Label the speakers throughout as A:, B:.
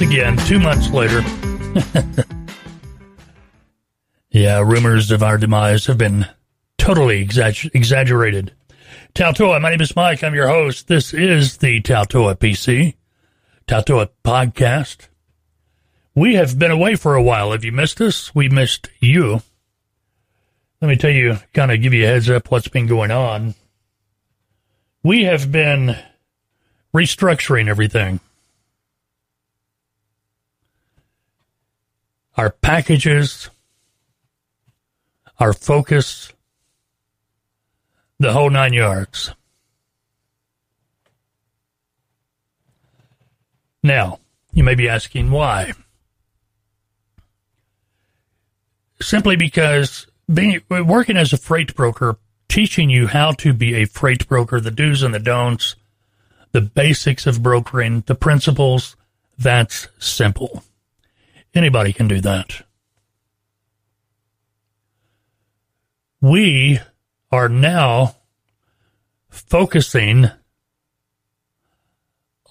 A: again, two months later. yeah, rumors of our demise have been totally exagger- exaggerated. Taltoa, my name is Mike. I'm your host. This is the Taltoa PC, Taltoa podcast. We have been away for a while. Have you missed us? We missed you. Let me tell you, kind of give you a heads up what's been going on. We have been restructuring everything. Our packages, our focus, the whole nine yards. Now, you may be asking why. Simply because being working as a freight broker, teaching you how to be a freight broker, the do's and the don'ts, the basics of brokering, the principles, that's simple. Anybody can do that. We are now focusing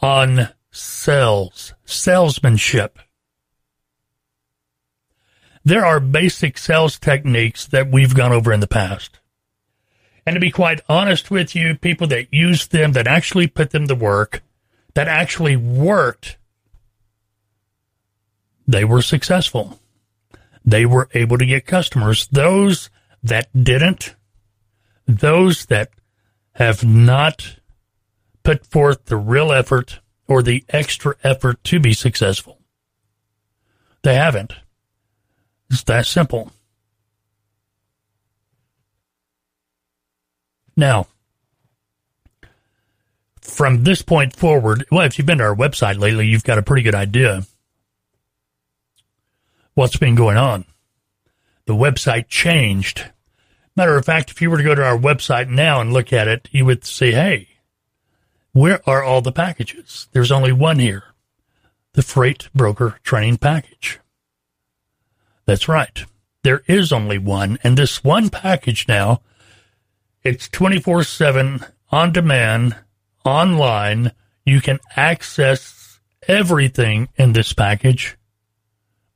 A: on sales, salesmanship. There are basic sales techniques that we've gone over in the past. And to be quite honest with you, people that used them, that actually put them to work, that actually worked, they were successful. They were able to get customers. Those that didn't, those that have not put forth the real effort or the extra effort to be successful, they haven't. It's that simple. Now, from this point forward, well, if you've been to our website lately, you've got a pretty good idea what's been going on. The website changed. Matter of fact, if you were to go to our website now and look at it, you would say, hey, where are all the packages? There's only one here the freight broker training package. That's right. There is only one. And this one package now, it's 24 7 on demand, online. You can access everything in this package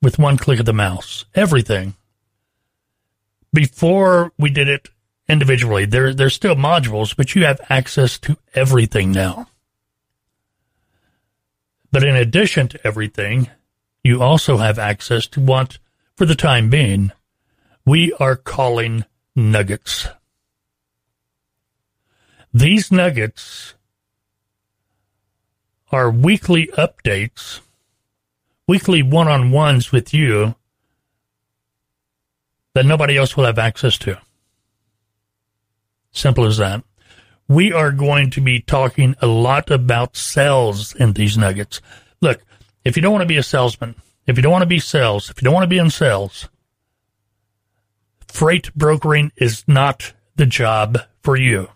A: with one click of the mouse. Everything. Before we did it individually, there, there's still modules, but you have access to everything now. But in addition to everything, you also have access to what for the time being, we are calling nuggets. These nuggets are weekly updates, weekly one on ones with you that nobody else will have access to. Simple as that. We are going to be talking a lot about sales in these nuggets. Look, if you don't want to be a salesman, if you don't want to be sales, if you don't want to be in sales, freight brokering is not the job for you.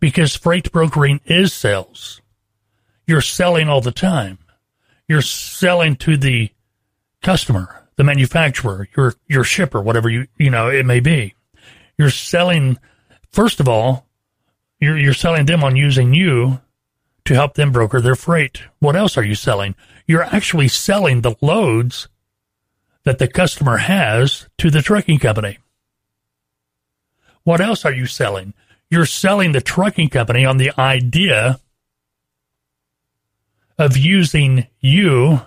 A: Because freight brokering is sales. You're selling all the time. You're selling to the customer, the manufacturer, your your shipper, whatever you you know it may be. You're selling first of all, you're you're selling them on using you to help them broker their freight. What else are you selling? You're actually selling the loads that the customer has to the trucking company. What else are you selling? You're selling the trucking company on the idea of using you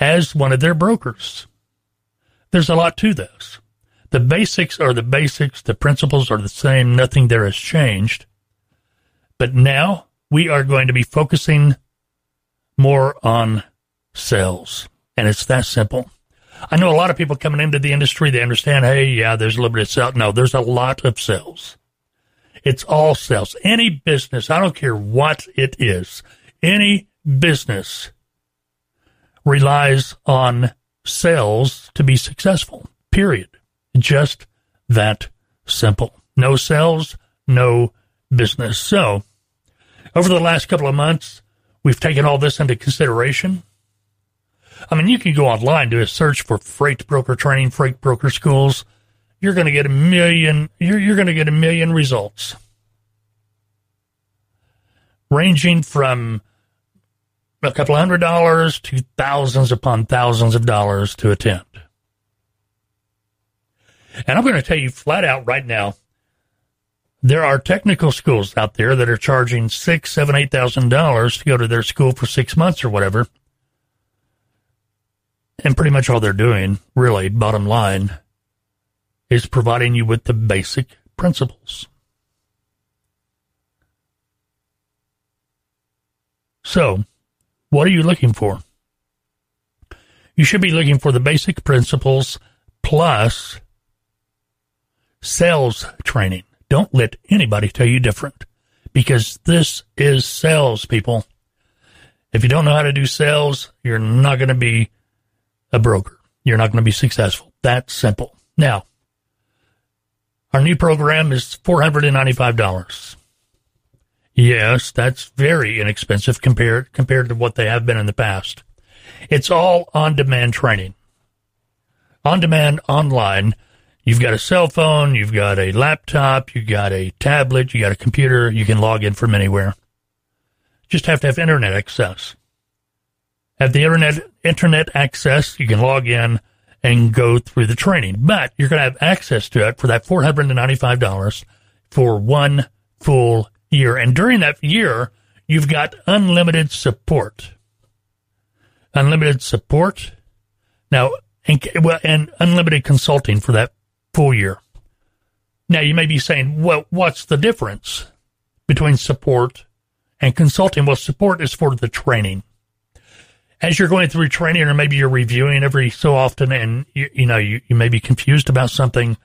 A: as one of their brokers. There's a lot to this. The basics are the basics. The principles are the same. Nothing there has changed. But now we are going to be focusing more on sales. And it's that simple. I know a lot of people coming into the industry, they understand, hey, yeah, there's a little bit of sales. No, there's a lot of sales. It's all sales. Any business, I don't care what it is, any business relies on sales to be successful, period. Just that simple. No sales, no business. So over the last couple of months, we've taken all this into consideration. I mean, you can go online, do a search for freight broker training, freight broker schools. You're going to get a million, you're, you're going to get a million results. ranging from a couple hundred dollars to thousands upon thousands of dollars to attend. And I'm going to tell you flat out right now, there are technical schools out there that are charging six, seven, eight thousand dollars to go to their school for six months or whatever. And pretty much all they're doing, really, bottom line, is providing you with the basic principles. So, what are you looking for? You should be looking for the basic principles plus sales training. Don't let anybody tell you different because this is sales, people. If you don't know how to do sales, you're not going to be a broker. You're not going to be successful. That's simple. Now, our new program is $495. Yes, that's very inexpensive compared compared to what they have been in the past. It's all on-demand training. On-demand online. You've got a cell phone, you've got a laptop, you've got a tablet, you got a computer, you can log in from anywhere. Just have to have internet access. Have the internet internet access, you can log in and go through the training. But you're going to have access to it for that $495 for one full year. And during that year, you've got unlimited support. Unlimited support. Now, and, well, and unlimited consulting for that full year. Now, you may be saying, well, what's the difference between support and consulting? Well, support is for the training. As you're going through training, or maybe you're reviewing every so often, and you, you know you, you may be confused about something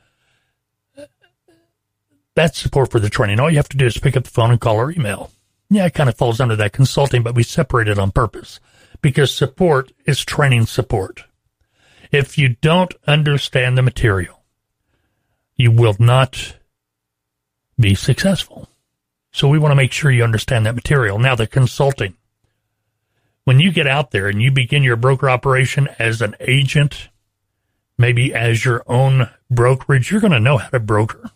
A: that's support for the training. All you have to do is pick up the phone and call or email. Yeah, it kind of falls under that consulting, but we separate it on purpose because support is training support. If you don't understand the material, you will not be successful. So we want to make sure you understand that material. Now, the consulting. When you get out there and you begin your broker operation as an agent, maybe as your own brokerage, you're going to know how to broker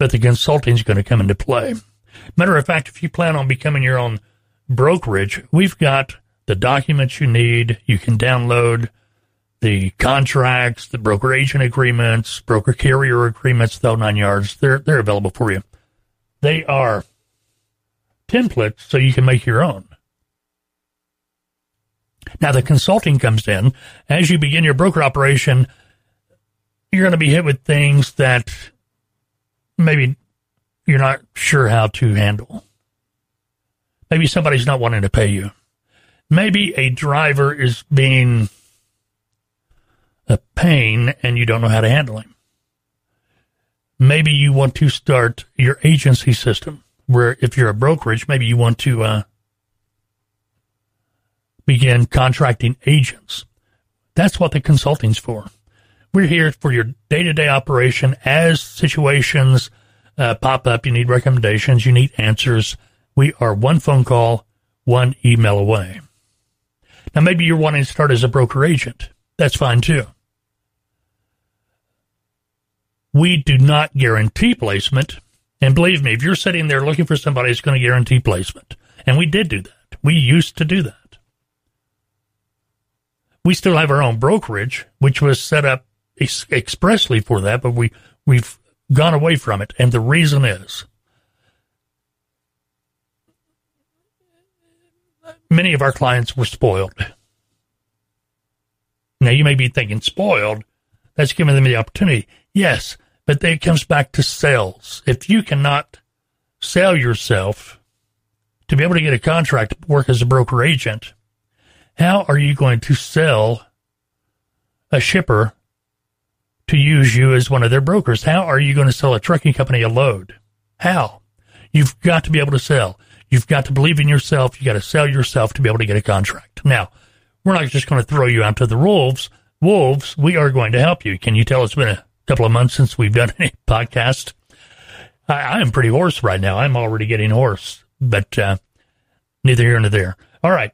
A: but the consulting is going to come into play. Matter of fact, if you plan on becoming your own brokerage, we've got the documents you need. You can download the contracts, the broker agent agreements, broker carrier agreements, the nine yards. They're they're available for you. They are templates so you can make your own. Now the consulting comes in as you begin your broker operation. You're going to be hit with things that maybe you're not sure how to handle. Maybe somebody's not wanting to pay you. Maybe a driver is being a pain and you don't know how to handle him. Maybe you want to start your agency system where if you're a brokerage, maybe you want to uh, begin contracting agents. That's what the consulting's for. We're here for your day to day operation as situations uh, pop up. You need recommendations, you need answers. We are one phone call, one email away. Now, maybe you're wanting to start as a broker agent. That's fine too. We do not guarantee placement. And believe me, if you're sitting there looking for somebody who's going to guarantee placement, and we did do that, we used to do that. We still have our own brokerage, which was set up ex- expressly for that, but we we've gone away from it, and the reason is many of our clients were spoiled. Now you may be thinking spoiled. That's giving them the opportunity. Yes, but then it comes back to sales. If you cannot sell yourself to be able to get a contract work as a broker agent, how are you going to sell a shipper to use you as one of their brokers. How are you going to sell a trucking company a load? How? You've got to be able to sell. You've got to believe in yourself. You got to sell yourself to be able to get a contract. Now, we're not just going to throw you out to the wolves. Wolves, we are going to help you. Can you tell it's been a couple of months since we've done any podcast? I, I am pretty hoarse right now. I'm already getting hoarse, but uh, neither here nor there. All right.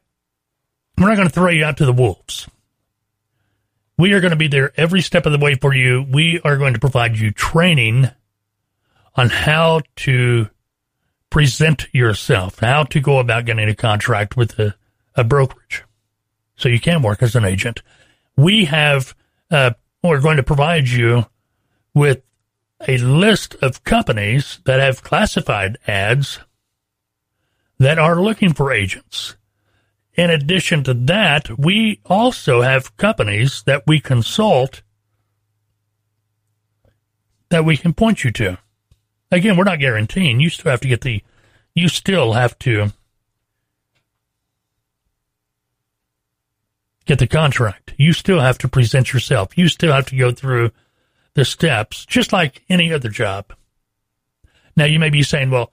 A: We're not going to throw you out to the wolves. We are going to be there every step of the way for you. We are going to provide you training on how to present yourself, how to go about getting a contract with a, a brokerage. So you can work as an agent. We have, uh, we're going to provide you with a list of companies that have classified ads that are looking for agents. In addition to that, we also have companies that we consult that we can point you to. Again, we're not guaranteeing. You still have to get the, you still have to get the contract. You still have to present yourself. You still have to go through the steps, just like any other job. Now, you may be saying, well,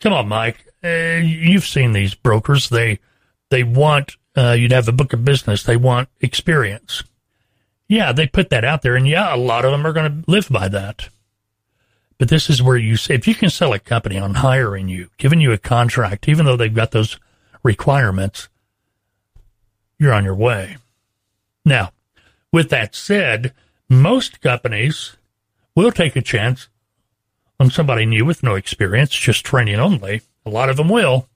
A: come on, Mike, uh, you've seen these brokers. They, they want, uh, you to have a book of business. They want experience. Yeah, they put that out there, and yeah, a lot of them are going to live by that. But this is where you say, if you can sell a company on hiring you, giving you a contract, even though they've got those requirements, you're on your way. Now, with that said, most companies will take a chance on somebody new with no experience, just training only. A lot of them will.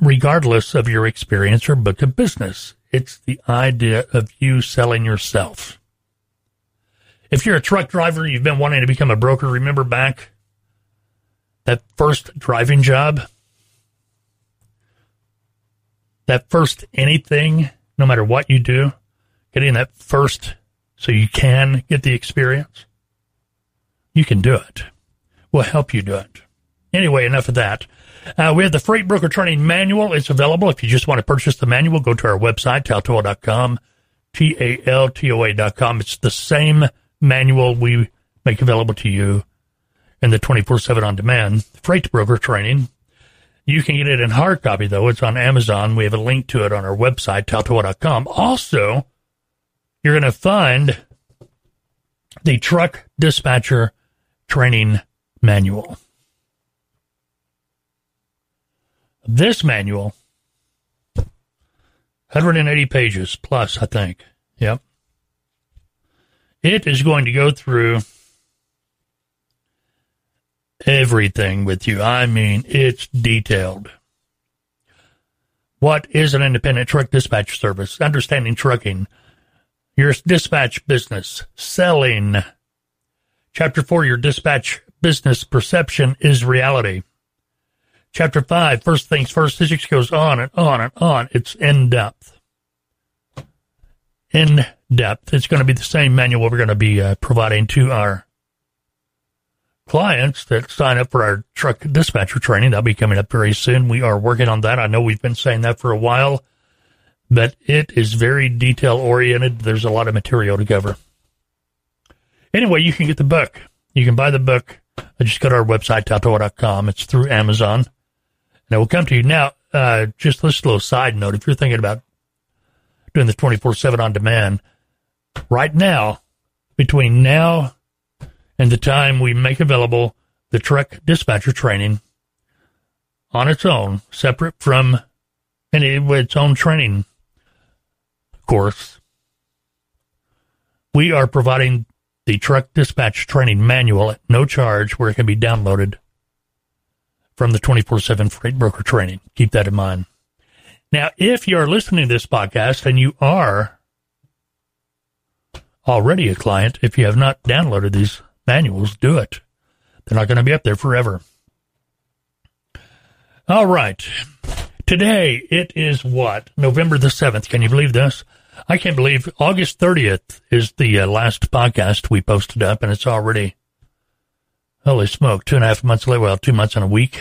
A: Regardless of your experience or book of business. It's the idea of you selling yourself. If you're a truck driver, you've been wanting to become a broker, remember back that first driving job? That first anything, no matter what you do, getting that first so you can get the experience? You can do it. We'll help you do it. Anyway, enough of that. Uh, we have the Freight Broker Training Manual. It's available. If you just want to purchase the manual, go to our website, taltoa.com, T-A-L-T-O-A.com. It's the same manual we make available to you in the 24-7 on-demand Freight Broker Training. You can get it in hard copy, though. It's on Amazon. We have a link to it on our website, taltoa.com. Also, you're going to find the Truck Dispatcher Training Manual. This manual, 180 pages plus, I think. Yep. It is going to go through everything with you. I mean, it's detailed. What is an independent truck dispatch service? Understanding trucking, your dispatch business, selling. Chapter four, your dispatch business perception is reality. Chapter 5, first things first, physics goes on and on and on. It's in depth. In depth. It's going to be the same manual we're going to be uh, providing to our clients that sign up for our truck dispatcher training. That'll be coming up very soon. We are working on that. I know we've been saying that for a while, but it is very detail oriented. There's a lot of material to cover. Anyway, you can get the book. You can buy the book. I just go to our website, taltoa.com. It's through Amazon. Now we'll come to you now. Uh, just this little side note: if you're thinking about doing the 24/7 on demand, right now, between now and the time we make available the truck dispatcher training on its own, separate from it, its own training course, we are providing the truck dispatch training manual at no charge, where it can be downloaded from the 24 7 freight broker training. Keep that in mind. Now, if you're listening to this podcast and you are already a client, if you have not downloaded these manuals, do it. They're not going to be up there forever. All right. Today it is what? November the 7th. Can you believe this? I can't believe August 30th is the uh, last podcast we posted up and it's already Holy smoke, two and a half months later, well, two months and a week.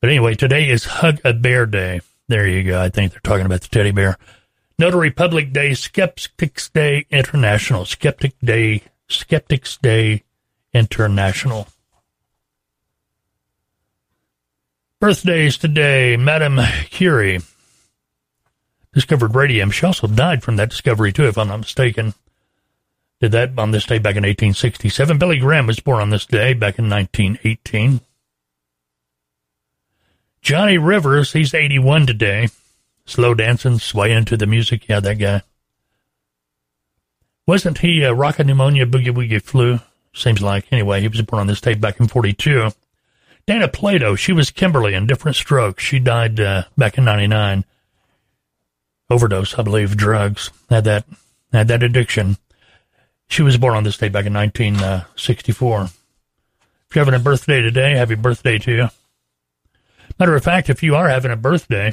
A: But anyway, today is Hug a Bear Day. There you go. I think they're talking about the teddy bear. Notary Public Day, Skeptics Day International. Skeptic Day, Skeptics Day International. Birthdays today, Madame Curie discovered radium. She also died from that discovery too, if I'm not mistaken did that on this day back in 1867. Billy Graham was born on this day back in 1918. Johnny Rivers, he's 81 today. Slow dancing, swaying to the music. Yeah, that guy. Wasn't he a rocket pneumonia boogie woogie flu? Seems like. Anyway, he was born on this date back in 42. Dana Plato, she was Kimberly in different Strokes. She died uh, back in 99. Overdose, I believe, drugs. Had that, had that addiction. She was born on this day back in 1964. If you're having a birthday today, happy birthday to you. Matter of fact, if you are having a birthday,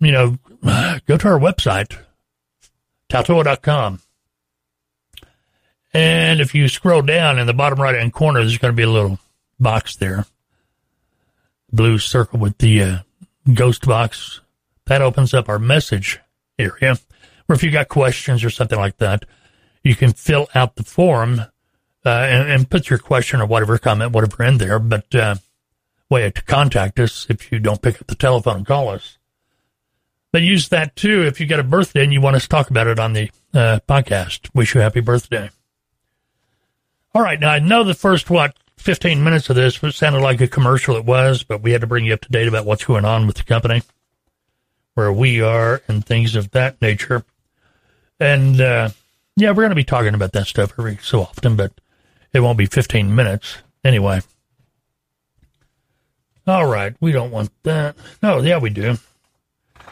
A: you know, go to our website, Taltoa.com. And if you scroll down in the bottom right hand corner, there's going to be a little box there. Blue circle with the uh, ghost box. That opens up our message area. Or if you got questions or something like that, you can fill out the form uh, and, and, put your question or whatever comment, whatever in there. But uh, way to contact us if you don't pick up the telephone and call us. But use that too if you got a birthday and you want us to talk about it on the uh, podcast. Wish you a happy birthday. All right, now I know the first what 15 minutes of this sounded like a commercial. It was, but we had to bring you up to date about what's going on with the company, where we are, and things of that nature. And uh, yeah, we're going to be talking about that stuff every so often, but it won't be 15 minutes anyway. All right, we don't want that. No, yeah, we do.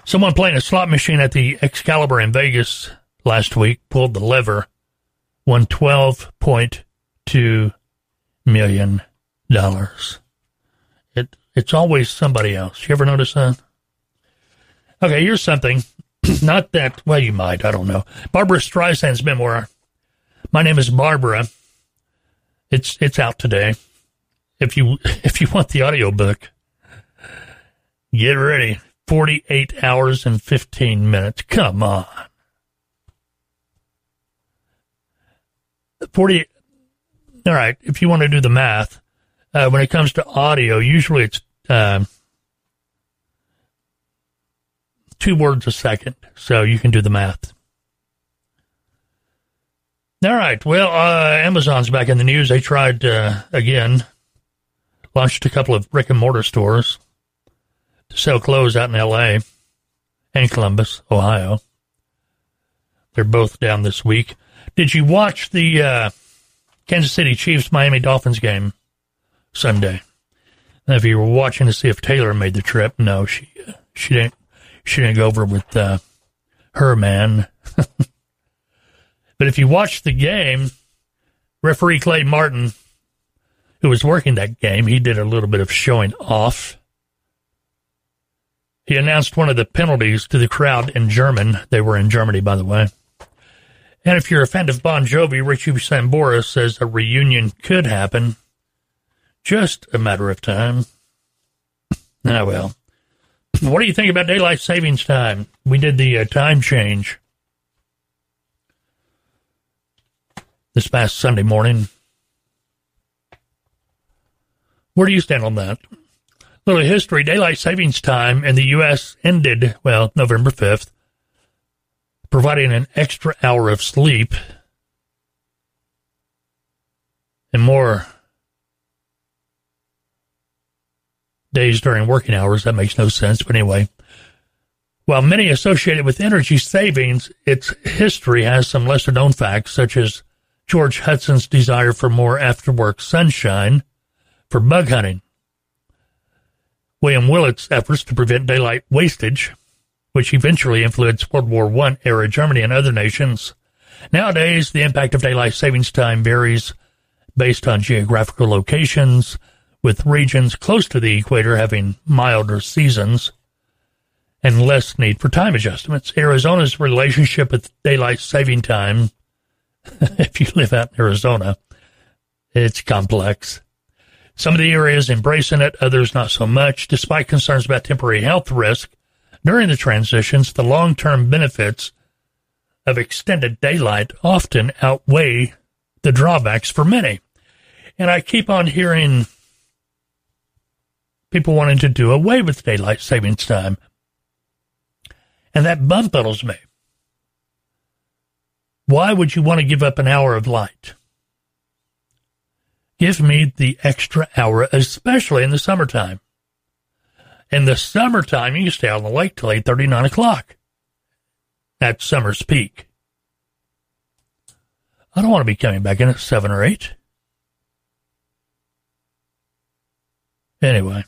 A: Someone playing a slot machine at the Excalibur in Vegas last week pulled the lever, won $12.2 million. It, it's always somebody else. You ever notice that? Okay, here's something. Not that, well, you might, I don't know. Barbra Streisand's memoir. My name is Barbra. It's, it's out today. If you, if you want the audiobook, get ready. 48 hours and 15 minutes. Come on. 40. All right. If you want to do the math, uh, when it comes to audio, usually it's uh, two words a second. So you can do the math. All right. Well, uh, Amazon's back in the news. They tried uh, again, launched a couple of brick and mortar stores to sell clothes out in L.A. and Columbus, Ohio. They're both down this week. Did you watch the uh, Kansas City Chiefs Miami Dolphins game Sunday? if you were watching to see if Taylor made the trip, no, she uh, she didn't. She didn't go over with uh, her man. but if you watch the game, referee Clay Martin, who was working that game, he did a little bit of showing off he announced one of the penalties to the crowd in German. They were in Germany, by the way. And if you're a fan of Bon Jovi, Richie Sambora says a reunion could happen. Just a matter of time. Ah, well. What do you think about daylight savings time? We did the uh, time change this past Sunday morning. Where do you stand on that? little history daylight savings time in the U.S. ended, well, November 5th, providing an extra hour of sleep and more days during working hours. That makes no sense, but anyway. While many associate it with energy savings, its history has some lesser known facts, such as George Hudson's desire for more after work sunshine for bug hunting William Willett's efforts to prevent daylight wastage, which eventually influenced World War I era Germany and other nations. Nowadays, the impact of daylight savings time varies based on geographical locations, with regions close to the equator having milder seasons and less need for time adjustments. Arizona's relationship with daylight saving time, if you live out in Arizona, it's complex. Some of the areas embracing it, others not so much. Despite concerns about temporary health risk during the transitions, the long-term benefits of extended daylight often outweigh the drawbacks for many. And I keep on hearing people wanting to do away with daylight savings time. And that bumfuddles me. Why would you want to give up an hour of light? Give me the extra hour, especially in the summertime. In the summertime, you can stay on the lake till 8.30, 9 o'clock. At summer's peak. I don't want to be coming back in at seven or eight. Anyway,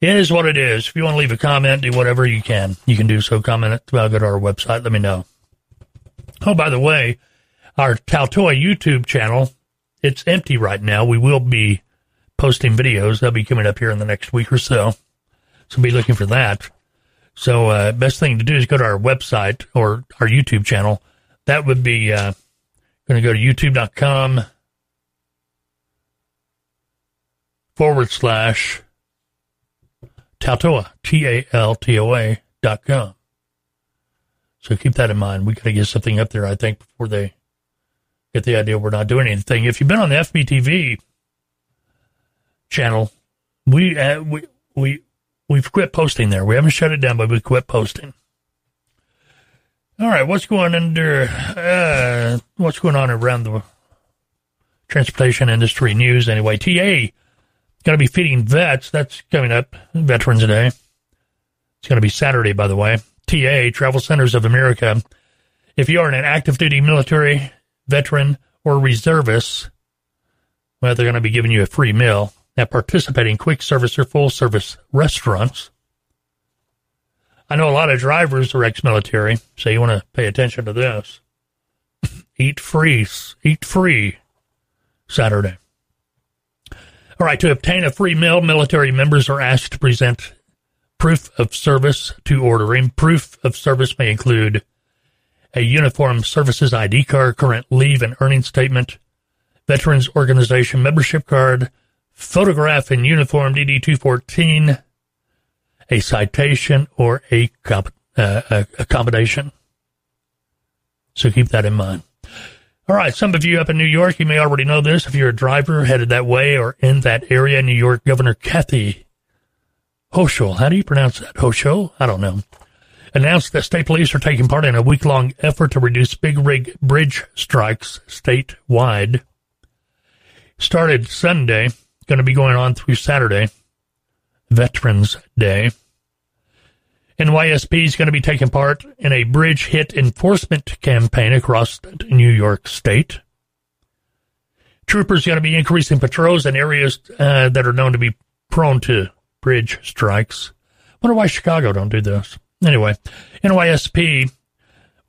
A: it is what it is. If you want to leave a comment, do whatever you can. You can do so. Comment it. Well, go to our website. Let me know. Oh, by the way, our Taltoa YouTube channel, it's empty right now. We will be posting videos. They'll be coming up here in the next week or so. So be looking for that. So, uh, best thing to do is go to our website or our YouTube channel. That would be, uh, going to go to youtube.com forward slash Taltoa, T A L T O A dot com. So keep that in mind. We got to get something up there, I think, before they get the idea we're not doing anything. If you've been on the FBTV channel, we uh, we we we've quit posting there. We haven't shut it down, but we quit posting. All right, what's going under? Uh, what's going on around the transportation industry news? Anyway, TA going to be feeding vets. That's coming up Veterans Day. It's going to be Saturday, by the way. TA Travel Centers of America. If you are an active duty military veteran or reservist, well, they're going to be giving you a free meal at participating quick service or full service restaurants. I know a lot of drivers are ex military, so you want to pay attention to this. eat free, eat free Saturday. All right, to obtain a free meal, military members are asked to present proof of service to ordering. Proof of service may include a uniform services ID card, current leave and earning statement, Veterans Organization membership card, photograph in uniform DD 214, a citation, or a comp- uh, accommodation. So keep that in mind. All right, some of you up in New York, you may already know this. If you're a driver headed that way or in that area, New York Governor Kathy Hochul, how do you pronounce that? Hochul? I don't know. Announced that state police are taking part in a week long effort to reduce big rig bridge strikes statewide. Started Sunday, going to be going on through Saturday, Veterans Day. NYSP is going to be taking part in a bridge hit enforcement campaign across New York State. Troopers are going to be increasing patrols in areas uh, that are known to be prone to bridge strikes. Wonder why Chicago don't do this. Anyway, NYSP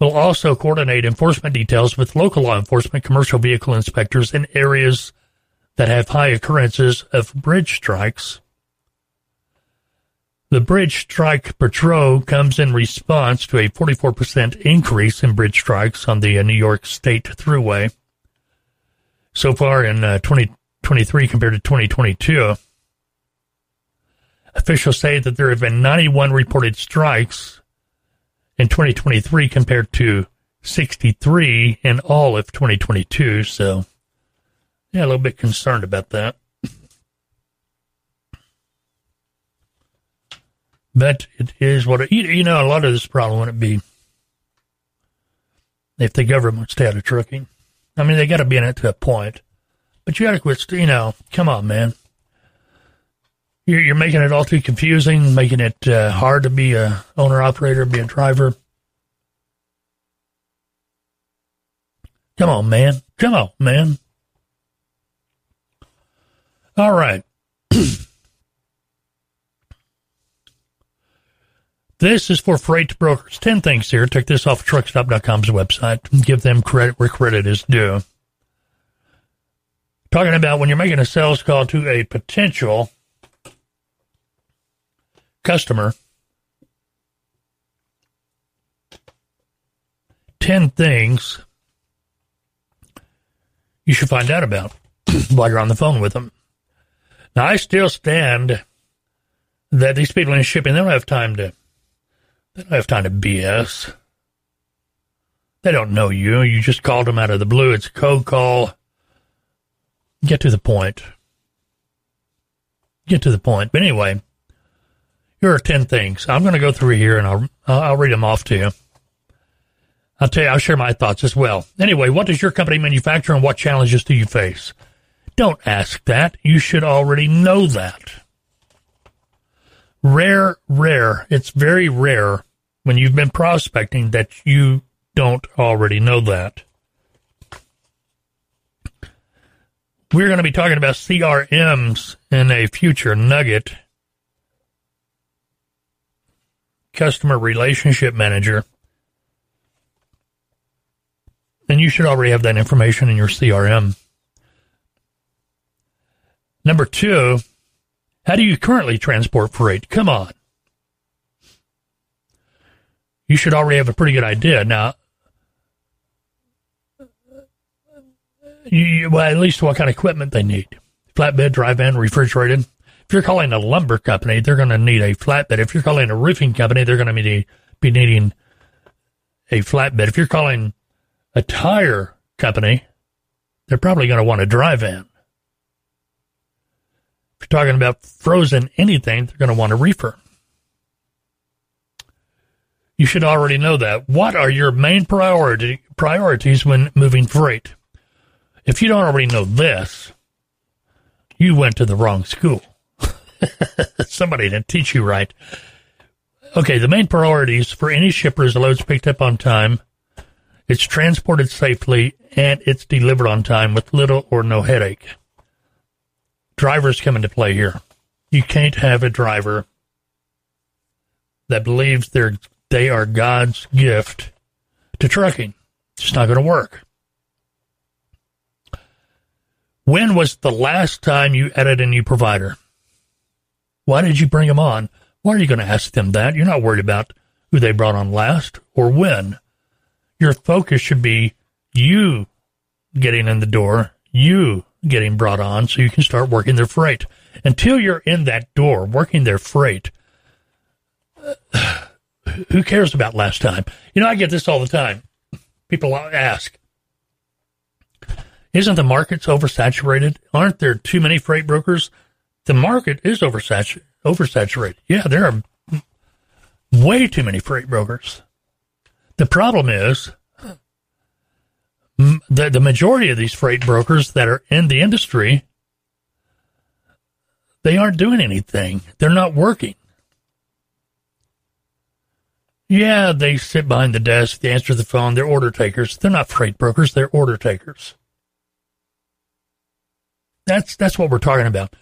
A: will also coordinate enforcement details with local law enforcement, commercial vehicle inspectors in areas that have high occurrences of bridge strikes. The Bridge Strike Patrol comes in response to a 44% increase in bridge strikes on the uh, New York State Thruway. So far in uh, 2023 compared to 2022, officials say that there have been 91 reported strikes in 2023 compared to 63 in all of 2022. So, yeah, a little bit concerned about that. But it is what it, you, know, a lot of this problem wouldn't be if the government stay out of trucking. I mean, they got to be in it to a point, but you got to quit, you know, come on, man. You're, you're making it all too confusing, making it uh, hard to be a owner operator, be a driver. Come on, man. Come on, man. All right. This is for freight brokers. 10 things here. Take this off truckstop.com's website give them credit where credit is due. Talking about when you're making a sales call to a potential customer, 10 things you should find out about while you're on the phone with them. Now, I still stand that these people in shipping, they don't have time to they don't have time to BS. They don't know you. You just called them out of the blue. It's a code call. Get to the point. Get to the point. But anyway, here are 10 things. I'm going to go through here and I'll, I'll read them off to you. I'll tell you, I'll share my thoughts as well. Anyway, what does your company manufacture and what challenges do you face? Don't ask that. You should already know that rare, rare. It's very rare when you've been prospecting that you don't already know that. We're going to be talking about CRMs in a future nugget. Customer relationship manager. And you should already have that information in your CRM. Number two, how do you currently transport freight? Come on. You should already have a pretty good idea. Now, you, well, at least what kind of equipment they need. Flatbed, dry van, refrigerated. If you're calling a lumber company, they're going to need a flatbed. If you're calling a roofing company, they're going to be needing a flatbed. If you're calling a tire company, they're probably going to want a dry van. If you're talking about frozen anything, they're going to want a reefer. You should already know that. What are your main priority priorities when moving freight? If you don't already know this, you went to the wrong school. Somebody didn't teach you right. Okay, the main priorities for any shipper is the loads picked up on time, it's transported safely, and it's delivered on time with little or no headache. Drivers come into play here. You can't have a driver that believes they're they are God's gift to trucking. It's not going to work. When was the last time you added a new provider? Why did you bring them on? Why are you going to ask them that? You're not worried about who they brought on last or when. Your focus should be you getting in the door, you getting brought on so you can start working their freight. Until you're in that door working their freight, uh, who cares about last time? You know, I get this all the time. People ask, isn't the market oversaturated? Aren't there too many freight brokers? The market is oversaturated. Oversaturated. Yeah, there are way too many freight brokers. The problem is the the majority of these freight brokers that are in the industry they aren't doing anything. They're not working. Yeah, they sit behind the desk, they answer the phone, they're order takers. They're not freight brokers, they're order takers. That's that's what we're talking about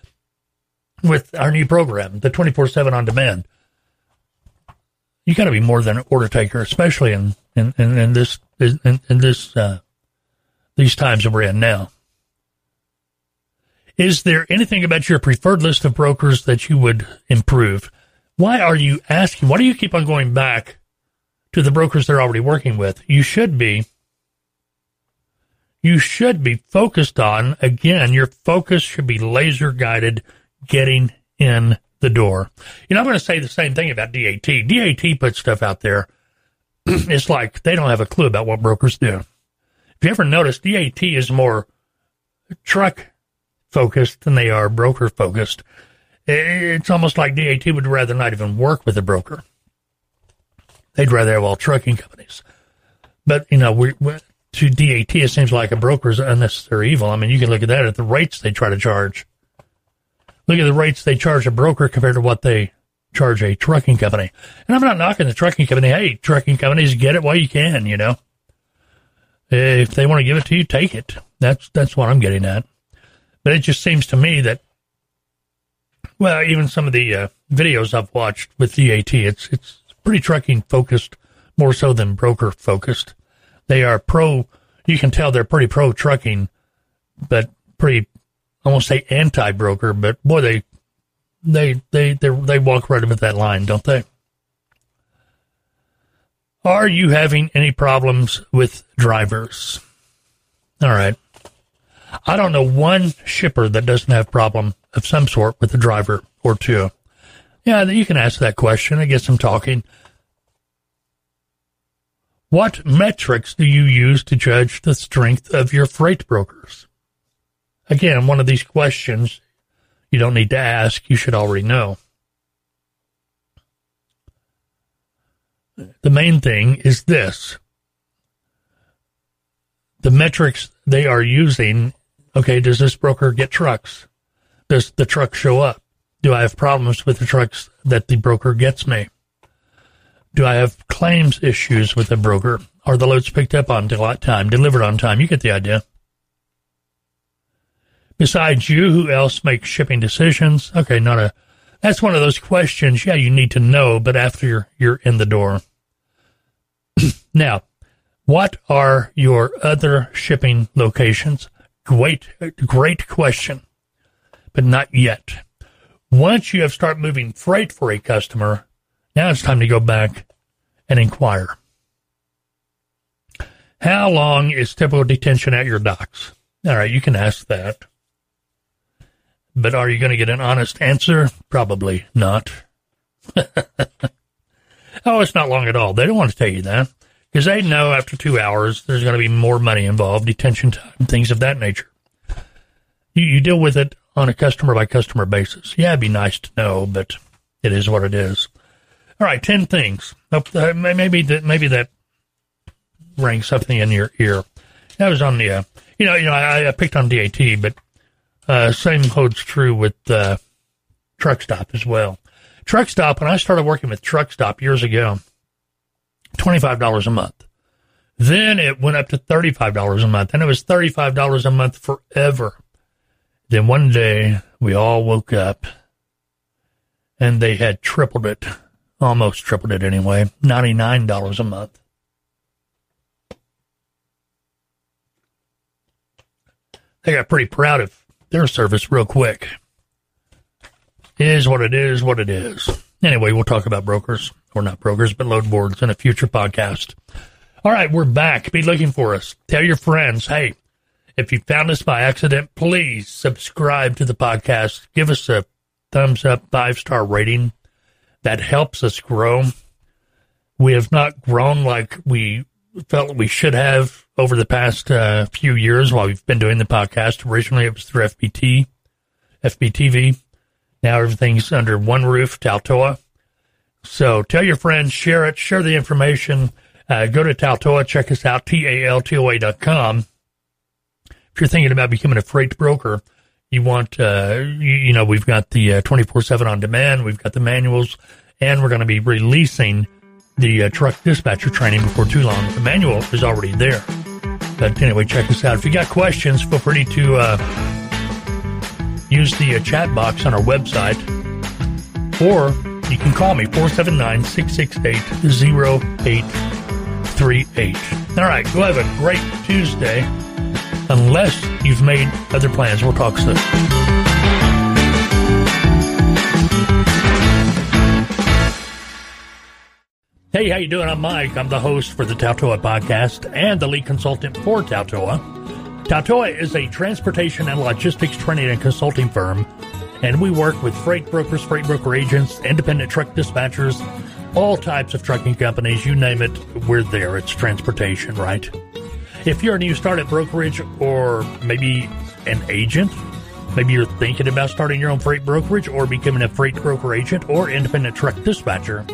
A: with our new program, the 24/7 on demand. You got to be more than an order taker, especially in in, in, in this in, in this uh, these times that we're in now. Is there anything about your preferred list of brokers that you would improve? Why are you asking? Why do you keep on going back to the brokers they're already working with? You should be you should be focused on, again, your focus should be laser guided getting in the door. You know, I'm going to say the same thing about DAT. DAT puts stuff out there. it's like they don't have a clue about what brokers do. If you ever notice, DAT is more truck focused than they are broker focused. It's almost like DAT would rather not even work with a broker. They'd rather have all trucking companies. But, you know, we, to DAT, it seems like a broker broker's unnecessary evil. I mean, you can look at that at the rates they try to charge. Look at the rates they charge a broker compared to what they charge a trucking company. And I'm not knocking the trucking company. Hey, trucking companies, get it while you can, you know. If they want to give it to you, take it. That's that's what I'm getting at. But it just seems to me that, well, even some of the uh, videos I've watched with DAT, it's it's pretty trucking focused, more so than broker focused. They are pro. You can tell they're pretty pro trucking, but pretty, I won't say anti broker, but boy, they, they, they, they, they walk right with that line, don't they? Are you having any problems with drivers? All right. I don't know one shipper that doesn't have problem of some sort with a driver or two. Yeah, you can ask that question. It gets them talking. What metrics do you use to judge the strength of your freight brokers? Again, one of these questions you don't need to ask, you should already know. The main thing is this. The metrics they are using, okay, does this broker get trucks? Does the truck show up? Do I have problems with the trucks that the broker gets me? Do I have claims issues with the broker? Are the loads picked up on time, delivered on time? You get the idea. Besides you, who else makes shipping decisions? Okay, not a. That's one of those questions. Yeah, you need to know, but after you're, you're in the door. now, what are your other shipping locations? Great, great question, but not yet. Once you have started moving freight for a customer, now it's time to go back and inquire. How long is typical detention at your docks? All right, you can ask that. But are you going to get an honest answer? Probably not. oh, it's not long at all. They don't want to tell you that because they know after two hours there's going to be more money involved, detention time, things of that nature. You, you deal with it on a customer by customer basis. Yeah, it'd be nice to know, but it is what it is. All right, ten things. Uh, maybe that maybe that rang something in your ear. That was on the, uh, you know, you know, I, I picked on DAT, but uh, same holds true with uh, Truckstop as well. Truckstop, when I started working with Truckstop years ago, $25 a month. Then it went up to $35 a month. And it was $35 a month forever. Then one day we all woke up and they had tripled it, almost tripled it anyway, $99 a month. They got pretty proud of their service real quick. Is what it is, what it is. Anyway, we'll talk about brokers, or not brokers, but load boards in a future podcast. All right, we're back. Be looking for us. Tell your friends, hey, if you found us by accident, please subscribe to the podcast. Give us a thumbs up, five star rating. That helps us grow. We have not grown like we felt we should have over the past uh, few years while we've been doing the podcast. Originally, it was through FBT, FBTV. Now everything's under one roof, Taltoa. So tell your friends, share it, share the information. Uh, go to Taltoa, check us out, T-A-L-T-O-A dot com. If you're thinking about becoming a freight broker, you want, uh, you, you, know, we've got the uh, 24-7 on demand, we've got the manuals, and we're going to be releasing the uh, truck dispatcher training before too long. The manual is already there. But anyway, check us out. If you got questions, feel free to uh, use the uh, chat box on our website, or you can call me 479 668 0838. All right, go have a great Tuesday. Unless you've made other plans, we'll talk soon. Hey, how you doing? I'm Mike. I'm the host for the Taltoa podcast and the lead consultant for Taltoa. Taltoa is a transportation and logistics training and consulting firm, and we work with freight brokers, freight broker agents, independent truck dispatchers, all types of trucking companies, you name it, we're there. It's transportation, right? If you're a new start at brokerage or maybe an agent, maybe you're thinking about starting your own freight brokerage or becoming a freight broker agent or independent truck dispatcher,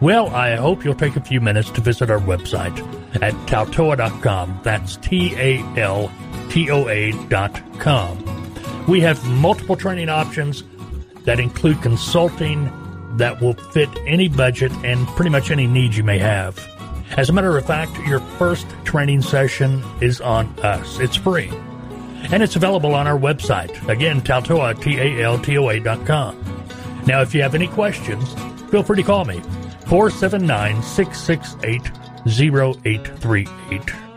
A: well, I hope you'll take a few minutes to visit our website at taltoa.com. That's T A L T O A.com. We have multiple training options that include consulting that will fit any budget and pretty much any need you may have. As a matter of fact, your first training session is on us. It's free. And it's available on our website. Again, Taltoa, T-A-L-T-O-A dot com. Now, if you have any questions, feel free to call me. 479 668 0838.